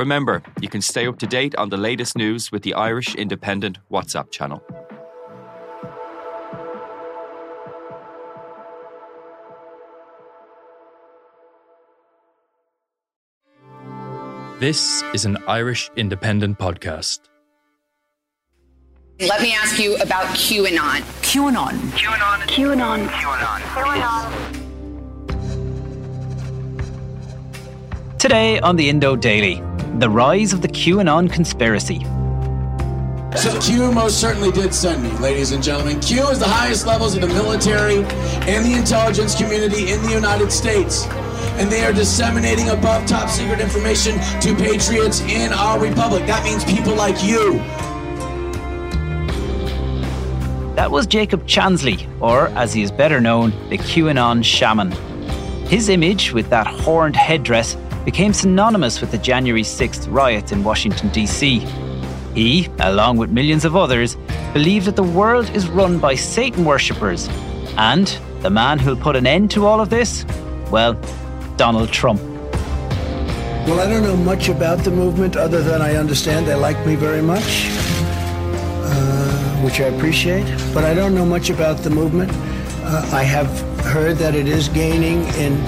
Remember, you can stay up to date on the latest news with the Irish Independent WhatsApp channel. This is an Irish Independent podcast. Let me ask you about QAnon. QAnon. QAnon. QAnon. QAnon. QAnon. Today on the Indo Daily, the rise of the QAnon conspiracy. So Q most certainly did send me, ladies and gentlemen. Q is the highest levels of the military and the intelligence community in the United States. And they are disseminating above top secret information to patriots in our republic. That means people like you. That was Jacob Chansley, or as he is better known, the QAnon shaman. His image with that horned headdress became synonymous with the January 6th riots in Washington, D.C. He, along with millions of others, believed that the world is run by Satan worshippers. And the man who'll put an end to all of this? Well, Donald Trump. Well, I don't know much about the movement other than I understand they like me very much, uh, which I appreciate. But I don't know much about the movement. Uh, I have heard that it is gaining in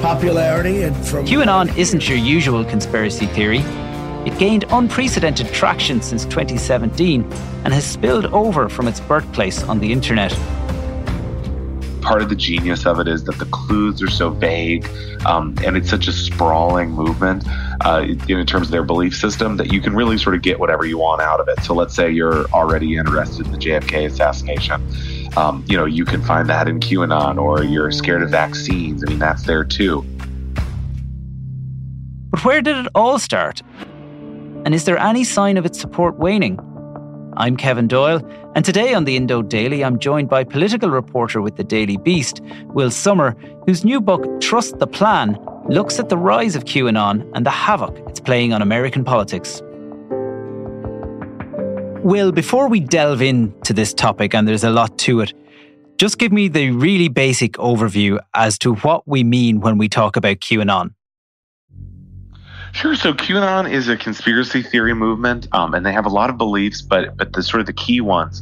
popularity and from QAnon isn't your usual conspiracy theory. It gained unprecedented traction since 2017 and has spilled over from its birthplace on the internet. Part of the genius of it is that the clues are so vague um, and it's such a sprawling movement uh, in terms of their belief system that you can really sort of get whatever you want out of it. So let's say you're already interested in the JFK assassination. Um, you know, you can find that in QAnon, or you're scared of vaccines. I mean, that's there too. But where did it all start? And is there any sign of its support waning? I'm Kevin Doyle, and today on the Indo Daily, I'm joined by political reporter with the Daily Beast, Will Sommer, whose new book, Trust the Plan, looks at the rise of QAnon and the havoc it's playing on American politics. Will, before we delve into this topic, and there's a lot to it, just give me the really basic overview as to what we mean when we talk about QAnon. Sure. So QAnon is a conspiracy theory movement, um, and they have a lot of beliefs, but but the sort of the key ones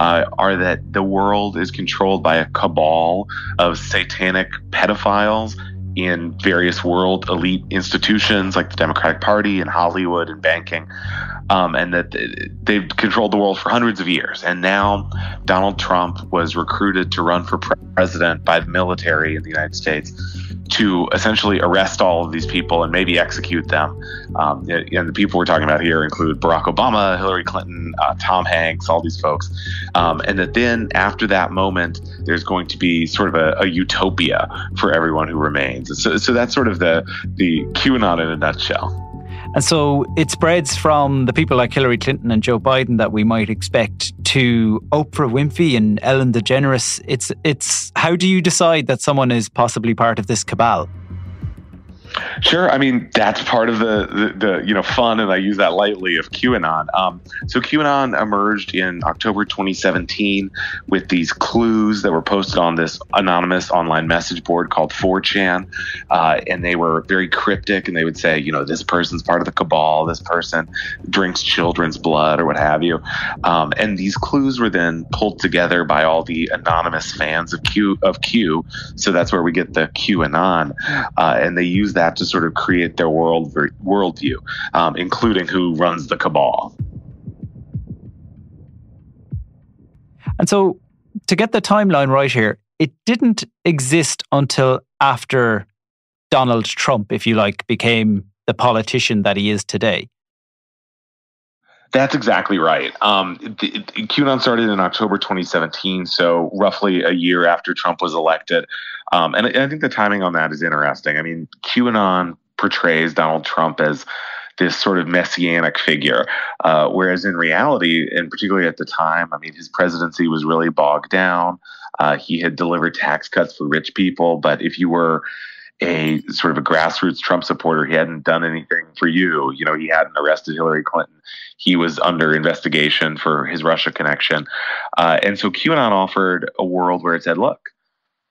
uh, are that the world is controlled by a cabal of satanic pedophiles in various world elite institutions like the Democratic Party and Hollywood and banking, um, and that they've controlled the world for hundreds of years. And now Donald Trump was recruited to run for president by the military in the United States to essentially arrest all of these people and maybe execute them. Um, and the people we're talking about here include Barack Obama, Hillary Clinton, uh, Tom Hanks, all these folks. Um, and that then after that moment, there's going to be sort of a, a utopia for everyone who remains. So, so that's sort of the the QAnon in a nutshell. And so it spreads from the people like Hillary Clinton and Joe Biden that we might expect to Oprah Winfrey and Ellen DeGeneres. It's it's how do you decide that someone is possibly part of this cabal? Sure. I mean, that's part of the, the, the, you know, fun, and I use that lightly, of QAnon. Um, so QAnon emerged in October 2017 with these clues that were posted on this anonymous online message board called 4chan. Uh, and they were very cryptic, and they would say, you know, this person's part of the cabal, this person drinks children's blood, or what have you. Um, and these clues were then pulled together by all the anonymous fans of Q, of Q. So that's where we get the QAnon. Uh, and they use that that to sort of create their world worldview, um, including who runs the cabal. And so, to get the timeline right here, it didn't exist until after Donald Trump, if you like, became the politician that he is today. That's exactly right. Um, the, the, QAnon started in October 2017, so roughly a year after Trump was elected. Um, and I think the timing on that is interesting. I mean, QAnon portrays Donald Trump as this sort of messianic figure, uh, whereas in reality, and particularly at the time, I mean, his presidency was really bogged down. Uh, he had delivered tax cuts for rich people, but if you were a sort of a grassroots Trump supporter. He hadn't done anything for you. You know, he hadn't arrested Hillary Clinton. He was under investigation for his Russia connection. Uh, and so QAnon offered a world where it said, look,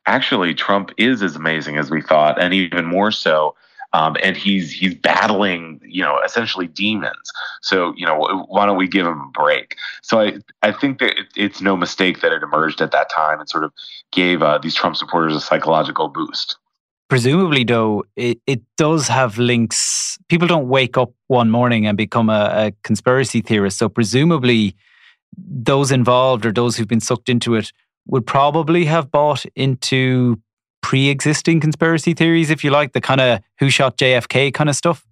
actually, Trump is as amazing as we thought, and even more so. Um, and he's he's battling, you know, essentially demons. So, you know, why don't we give him a break? So, I I think that it, it's no mistake that it emerged at that time and sort of gave uh, these Trump supporters a psychological boost presumably though it, it does have links. People don't wake up one morning and become a, a, conspiracy theorist. So presumably those involved or those who've been sucked into it would probably have bought into pre-existing conspiracy theories if you like the kind of who shot jfk kind of stuff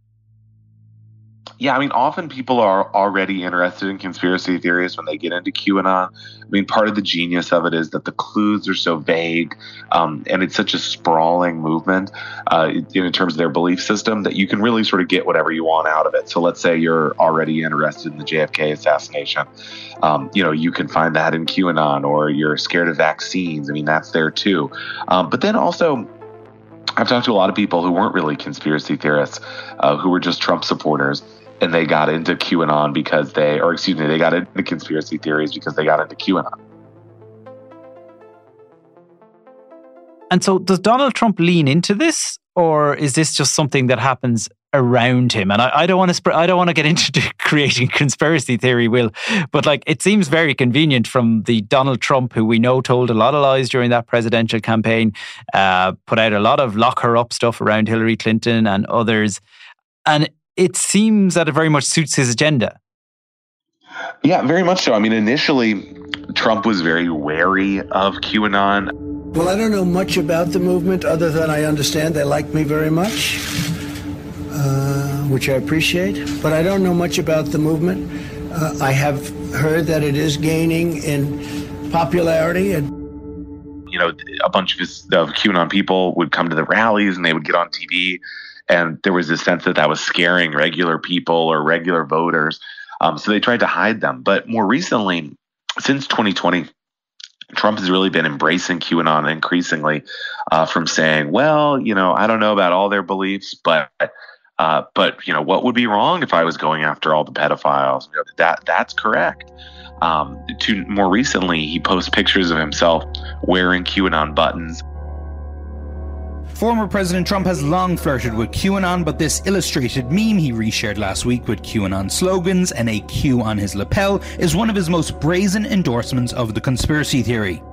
yeah, I mean, often people are already interested in conspiracy theories when they get into QAnon. I mean, part of the genius of it is that the clues are so vague, um, and it's such a sprawling movement uh, in, in terms of their belief system that you can really sort of get whatever you want out of it. So, let's say you're already interested in the JFK assassination, um, you know, you can find that in QAnon, or you're scared of vaccines. I mean, that's there too. Um, but then also, I've talked to a lot of people who weren't really conspiracy theorists, uh, who were just Trump supporters and they got into QAnon because they, or excuse me, they got into conspiracy theories because they got into QAnon. And so, does Donald Trump lean into this, or is this just something that happens around him? And I, I don't want to, sp- I don't want to get into creating conspiracy theory, Will, but like it seems very convenient from the Donald Trump, who we know told a lot of lies during that presidential campaign, uh, put out a lot of lock her up stuff around Hillary Clinton and others, and it seems that it very much suits his agenda. Yeah, very much so. I mean, initially, Trump was very wary of QAnon. Well, I don't know much about the movement other than I understand they like me very much, uh, which I appreciate. But I don't know much about the movement. Uh, I have heard that it is gaining in popularity and you know, a bunch of his of QAnon people would come to the rallies and they would get on TV and there was this sense that that was scaring regular people or regular voters. Um, so they tried to hide them. But more recently, since 2020, Trump has really been embracing QAnon increasingly uh, from saying, well, you know, I don't know about all their beliefs, but uh, but you know, what would be wrong if I was going after all the pedophiles? You know, that that's correct. Um, to more recently, he posts pictures of himself wearing QAnon buttons Former President Trump has long flirted with QAnon, but this illustrated meme he reshared last week with QAnon slogans and a Q on his lapel is one of his most brazen endorsements of the conspiracy theory.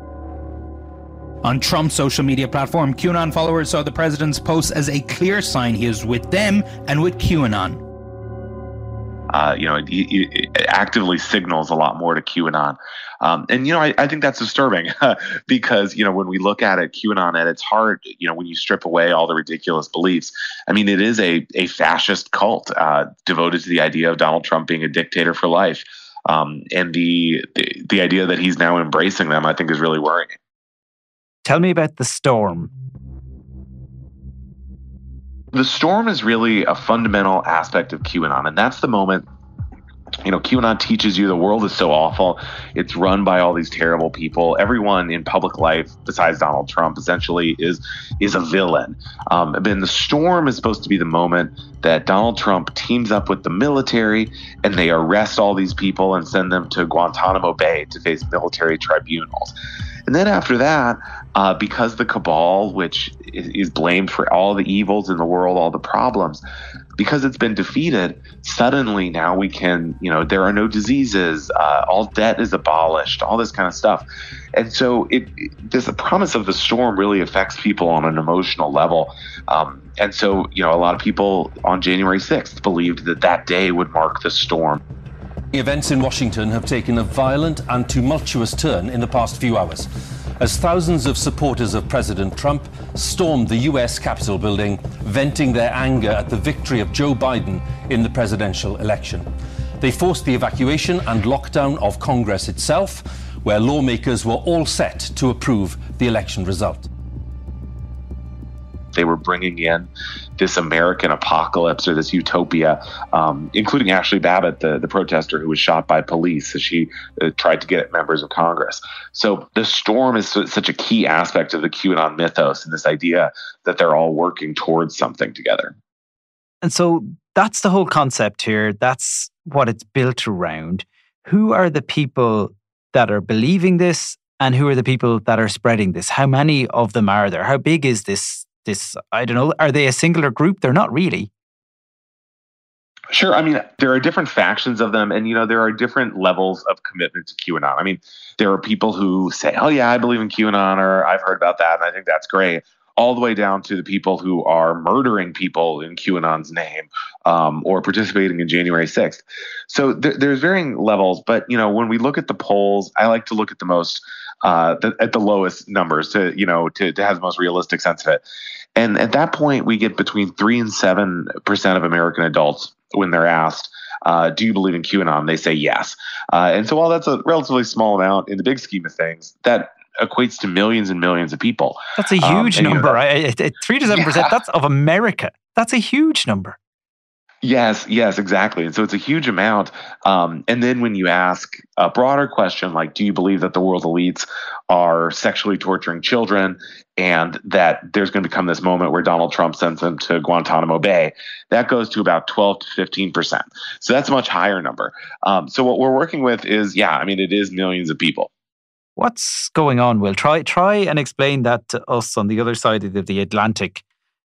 On Trump's social media platform, QAnon followers saw the president's post as a clear sign he is with them and with QAnon. Uh, you know, it, it, actively signals a lot more to QAnon. Um, and you know, I, I, think that's disturbing because you know when we look at it, QAnon at its heart, you know, when you strip away all the ridiculous beliefs, I mean, it is a a fascist cult uh, devoted to the idea of Donald Trump being a dictator for life, um, and the, the the idea that he's now embracing them, I think, is really worrying. Tell me about the storm. The storm is really a fundamental aspect of QAnon, and that's the moment you know, QAnon teaches you the world is so awful. It's run by all these terrible people. Everyone in public life, besides Donald Trump, essentially is is a villain. Um, and the storm is supposed to be the moment that Donald Trump teams up with the military and they arrest all these people and send them to Guantanamo Bay to face military tribunals. And then after that, uh, because the cabal, which is blamed for all the evils in the world, all the problems, because it's been defeated, suddenly now we can, you know, there are no diseases, uh, all debt is abolished, all this kind of stuff. And so it, it this promise of the storm really affects people on an emotional level. Um, and so, you know, a lot of people on January 6th believed that that day would mark the storm. Events in Washington have taken a violent and tumultuous turn in the past few hours as thousands of supporters of President Trump stormed the US Capitol building, venting their anger at the victory of Joe Biden in the presidential election. They forced the evacuation and lockdown of Congress itself, where lawmakers were all set to approve the election result they were bringing in this American apocalypse or this utopia, um, including Ashley Babbitt, the, the protester who was shot by police as she uh, tried to get at members of Congress. So the storm is such a key aspect of the QAnon mythos and this idea that they're all working towards something together. And so that's the whole concept here. That's what it's built around. Who are the people that are believing this and who are the people that are spreading this? How many of them are there? How big is this this i don't know are they a singular group they're not really Sure. I mean, there are different factions of them, and you know, there are different levels of commitment to QAnon. I mean, there are people who say, "Oh yeah, I believe in QAnon," or "I've heard about that, and I think that's great," all the way down to the people who are murdering people in QAnon's name um, or participating in January 6th. So th- there's varying levels, but you know, when we look at the polls, I like to look at the most uh, the, at the lowest numbers to you know to, to have the most realistic sense of it. And at that point, we get between three and seven percent of American adults when they're asked, uh, "Do you believe in QAnon?" They say yes. Uh, and so, while that's a relatively small amount in the big scheme of things, that equates to millions and millions of people. That's a um, huge um, number. You know, three to seven percent. That's of America. That's a huge number. Yes, yes, exactly. And so it's a huge amount. Um, and then when you ask a broader question like, do you believe that the world elites are sexually torturing children and that there's going to become this moment where Donald Trump sends them to Guantanamo Bay? That goes to about 12 to 15%. So that's a much higher number. Um, so what we're working with is, yeah, I mean, it is millions of people. What's going on, Will? Try, try and explain that to us on the other side of the Atlantic,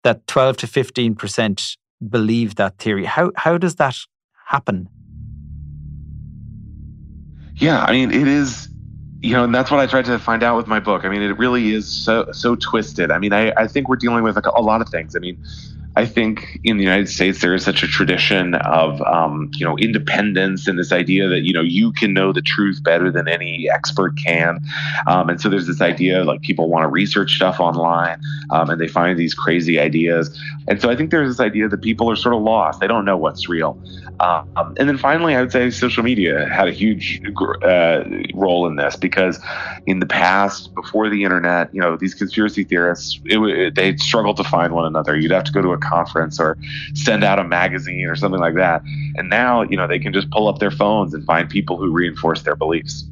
that 12 to 15% believe that theory. How how does that happen? Yeah, I mean, it is, you know, and that's what I tried to find out with my book. I mean, it really is so so twisted. I mean, I I think we're dealing with like a lot of things. I mean, I think in the United States there is such a tradition of um, you know independence and this idea that you know you can know the truth better than any expert can, um, and so there's this idea like people want to research stuff online um, and they find these crazy ideas, and so I think there's this idea that people are sort of lost; they don't know what's real. Um, and then finally, I would say social media had a huge uh, role in this because in the past, before the internet, you know these conspiracy theorists it, they struggled to find one another. You'd have to go to a conference or send out a magazine or something like that. And now, you know, they can just pull up their phones and find people who reinforce their beliefs.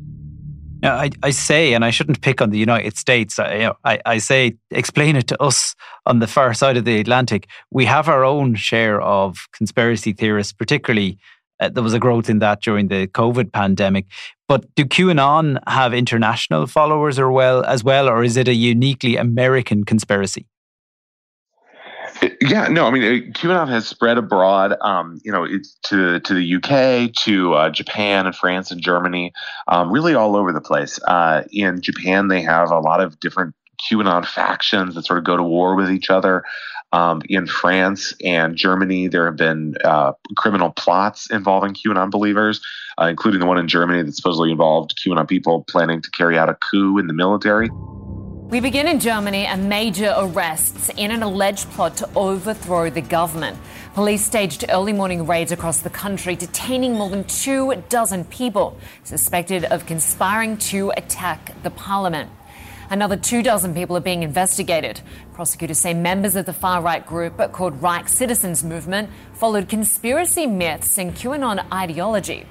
Now, I, I say, and I shouldn't pick on the United States. I, you know, I, I say, explain it to us on the far side of the Atlantic. We have our own share of conspiracy theorists, particularly uh, there was a growth in that during the COVID pandemic. But do QAnon have international followers or well as well, or is it a uniquely American conspiracy? Yeah, no, I mean, uh, QAnon has spread abroad, um, you know, to to the UK, to uh, Japan and France and Germany, um, really all over the place. Uh, in Japan, they have a lot of different QAnon factions that sort of go to war with each other. Um, in France and Germany, there have been uh, criminal plots involving QAnon believers, uh, including the one in Germany that supposedly involved QAnon people planning to carry out a coup in the military. We begin in Germany and major arrests in an alleged plot to overthrow the government. Police staged early morning raids across the country, detaining more than two dozen people suspected of conspiring to attack the parliament. Another two dozen people are being investigated. Prosecutors say members of the far right group called Reich Citizens Movement followed conspiracy myths and QAnon ideology.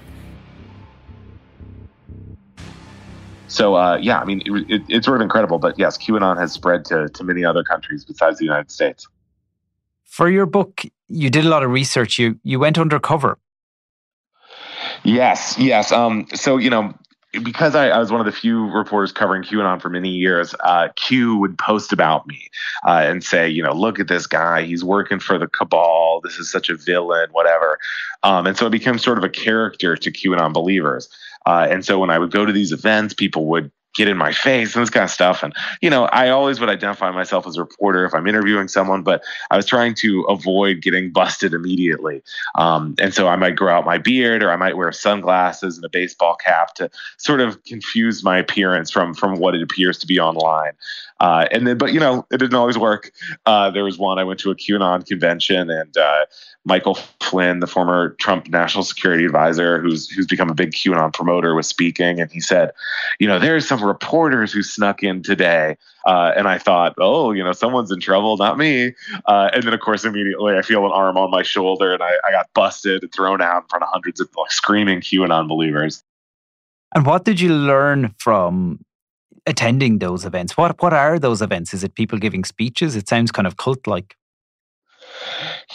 So uh, yeah, I mean, it, it, it's sort of incredible. But yes, QAnon has spread to to many other countries besides the United States. For your book, you did a lot of research. You you went undercover. Yes, yes. Um, so you know, because I, I, was one of the few reporters covering QAnon for many years, uh, Q would post about me uh, and say, you know, look at this guy. He's working for the cabal. This is such a villain, whatever. Um, and so it became sort of a character to QAnon believers. Uh, and so when I would go to these events, people would get in my face and this kind of stuff. And, you know, I always would identify myself as a reporter if I'm interviewing someone, but I was trying to avoid getting busted immediately. Um, and so I might grow out my beard or I might wear sunglasses and a baseball cap to sort of confuse my appearance from, from what it appears to be online. Uh, and then, but you know, it didn't always work. Uh, there was one I went to a QAnon convention, and uh, Michael Flynn, the former Trump national security advisor, who's who's become a big QAnon promoter, was speaking, and he said, "You know, there's some reporters who snuck in today," uh, and I thought, "Oh, you know, someone's in trouble, not me." Uh, and then, of course, immediately I feel an arm on my shoulder, and I, I got busted and thrown out in front of hundreds of like screaming QAnon believers. And what did you learn from attending those events? What what are those events? Is it people giving speeches? It sounds kind of cult like.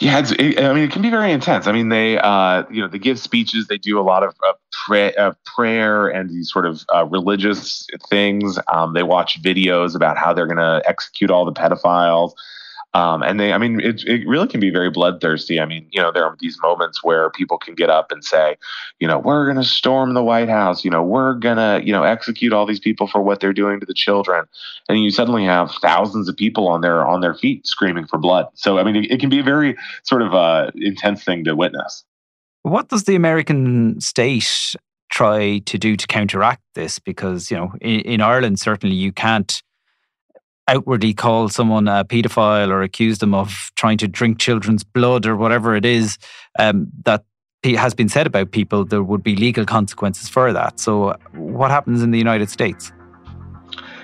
Yeah, it, I mean, it can be very intense. I mean, they, uh, you know, they give speeches. They do a lot of uh, uh, prayer and these sort of uh, religious things. Um, they watch videos about how they're going to execute all the pedophiles. Um, and they, I mean, it, it really can be very bloodthirsty. I mean, you know, there are these moments where people can get up and say, you know, we're going to storm the White House. You know, we're going to, you know, execute all these people for what they're doing to the children. And you suddenly have thousands of people on their on their feet screaming for blood. So, I mean, it, it can be a very sort of uh, intense thing to witness. What does the American state try to do to counteract this? Because you know, in, in Ireland, certainly you can't outwardly call someone a paedophile or accuse them of trying to drink children's blood or whatever it is um, that has been said about people, there would be legal consequences for that. So, what happens in the United States?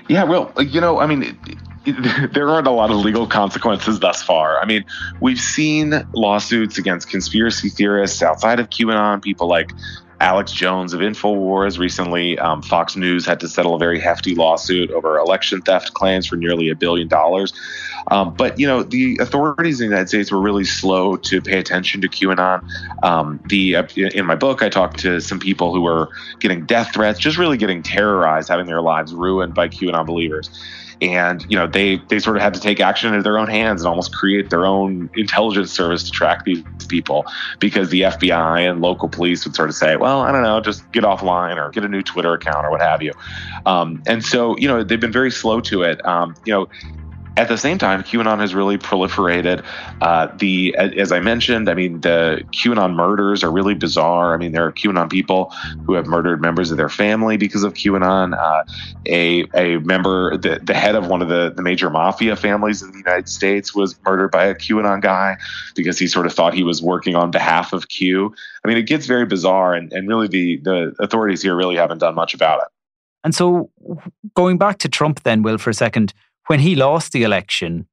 Yeah, well, you know, I mean, it, there aren't a lot of legal consequences thus far. I mean, we've seen lawsuits against conspiracy theorists outside of QAnon, people like Alex Jones of InfoWars. Recently, um, Fox News had to settle a very hefty lawsuit over election theft claims for nearly a billion dollars. Um, but you know, the authorities in the United States were really slow to pay attention to QAnon. Um, the uh, in my book, I talked to some people who were getting death threats, just really getting terrorized, having their lives ruined by QAnon believers and you know they they sort of had to take action into their own hands and almost create their own intelligence service to track these people because the FBI and local police would sort of say, well, I don't know, just get offline or get a new Twitter account or what have you. Um, and so you know they've been very slow to it. Um, you know at the same time, QAnon has really proliferated. Uh, the as I mentioned, I mean the QAnon murders are really bizarre. I mean there are QAnon people who have murdered members of their family because of QAnon. Uh, a a member, the, the head of one of the, the major mafia families in the United States was murdered by a QAnon guy because he sort of thought he was working on behalf of Q. I mean it gets very bizarre, and, and really the the authorities here really haven't done much about it. And so, going back to Trump, then, Will, for a second, when he lost the election,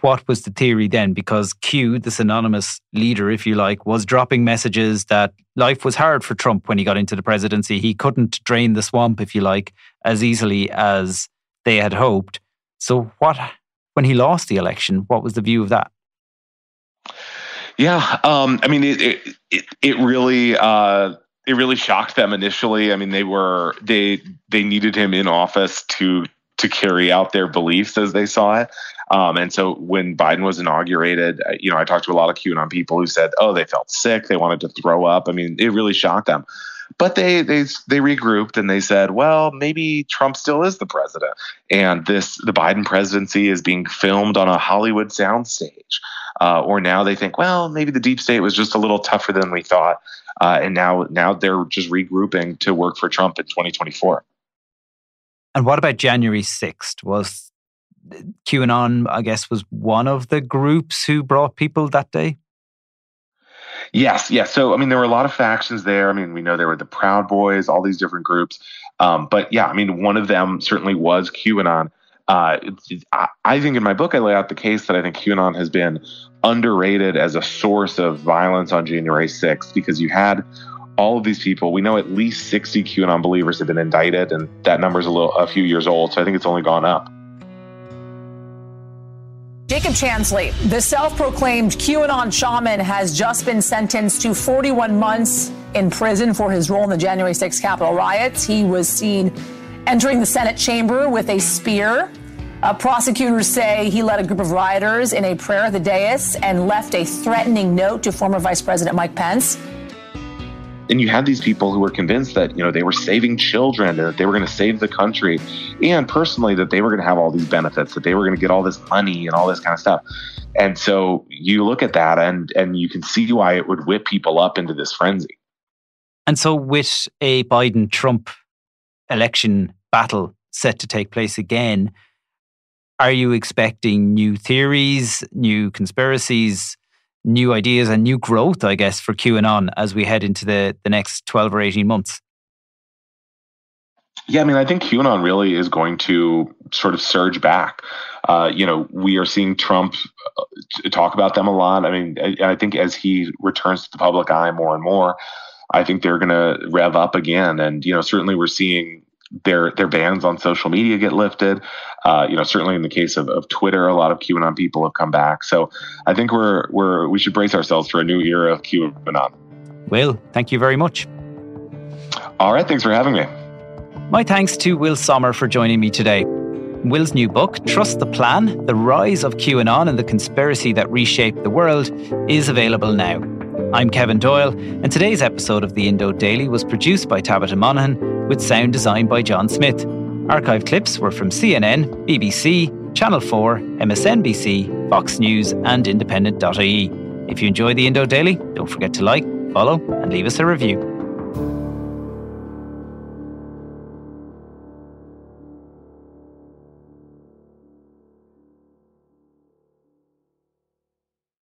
what was the theory then? Because Q, this anonymous leader, if you like, was dropping messages that life was hard for Trump when he got into the presidency. He couldn't drain the swamp, if you like, as easily as they had hoped. So, what, when he lost the election, what was the view of that? Yeah, um, I mean, it it it, really uh, it really shocked them initially. I mean, they were they they needed him in office to to carry out their beliefs as they saw it. Um, and so when Biden was inaugurated, uh, you know, I talked to a lot of QAnon people who said, "Oh, they felt sick, they wanted to throw up." I mean, it really shocked them. But they they they regrouped and they said, "Well, maybe Trump still is the president, and this the Biden presidency is being filmed on a Hollywood soundstage." Uh, or now they think, well, maybe the deep state was just a little tougher than we thought, uh, and now now they're just regrouping to work for Trump in 2024. And what about January 6th? Was QAnon, I guess, was one of the groups who brought people that day? Yes, yes. So, I mean, there were a lot of factions there. I mean, we know there were the Proud Boys, all these different groups. Um, but yeah, I mean, one of them certainly was QAnon. Uh, I, I think in my book, I lay out the case that I think QAnon has been underrated as a source of violence on January 6th because you had all of these people, we know at least 60 QAnon believers have been indicted, and that number is a little a few years old, so I think it's only gone up. Jacob Chansley, the self proclaimed QAnon shaman, has just been sentenced to 41 months in prison for his role in the January 6th Capitol riots. He was seen entering the Senate chamber with a spear. Uh, prosecutors say he led a group of rioters in a prayer at the dais and left a threatening note to former Vice President Mike Pence and you had these people who were convinced that you know they were saving children and that they were going to save the country and personally that they were going to have all these benefits that they were going to get all this money and all this kind of stuff. And so you look at that and and you can see why it would whip people up into this frenzy. And so with a biden trump election battle set to take place again are you expecting new theories, new conspiracies, new ideas, and new growth, I guess, for QAnon as we head into the, the next 12 or 18 months? Yeah, I mean, I think QAnon really is going to sort of surge back. Uh, you know, we are seeing Trump uh, talk about them a lot. I mean, I, I think as he returns to the public eye more and more, I think they're going to rev up again. And you know, certainly we're seeing their their bans on social media get lifted. Uh, you know, certainly in the case of, of Twitter, a lot of QAnon people have come back. So I think we're we're we should brace ourselves for a new era of QAnon. Will, thank you very much. All right, thanks for having me. My thanks to Will Sommer for joining me today. Will's new book, Trust the Plan The Rise of QAnon and the Conspiracy That Reshaped the World, is available now. I'm Kevin Doyle, and today's episode of the Indo Daily was produced by Tabitha Monaghan with sound design by John Smith. Archive clips were from CNN, BBC, Channel 4, MSNBC, Fox News, and Independent.ie. If you enjoy the Indo Daily, don't forget to like, follow, and leave us a review.